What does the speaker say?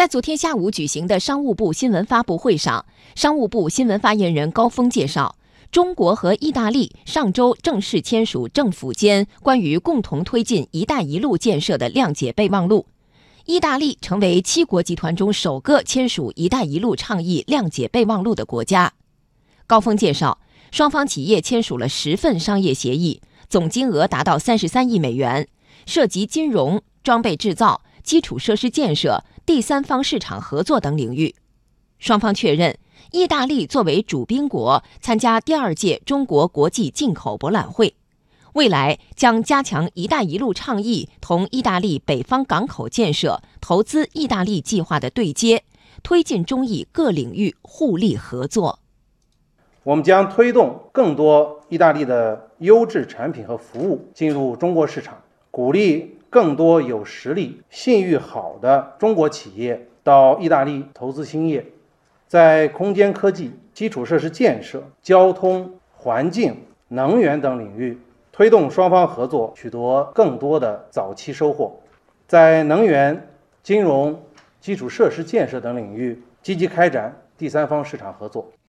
在昨天下午举行的商务部新闻发布会上，商务部新闻发言人高峰介绍，中国和意大利上周正式签署政府间关于共同推进“一带一路”建设的谅解备忘录。意大利成为七国集团中首个签署“一带一路”倡议谅解备忘录的国家。高峰介绍，双方企业签署了十份商业协议，总金额达到三十三亿美元，涉及金融、装备制造、基础设施建设。第三方市场合作等领域，双方确认，意大利作为主宾国参加第二届中国国际进口博览会，未来将加强“一带一路”倡议同意大利北方港口建设、投资意大利计划的对接，推进中意各领域互利合作。我们将推动更多意大利的优质产品和服务进入中国市场，鼓励。更多有实力、信誉好的中国企业到意大利投资兴业，在空间科技、基础设施建设、交通、环境、能源等领域推动双方合作，取得更多的早期收获。在能源、金融、基础设施建设等领域积极开展第三方市场合作。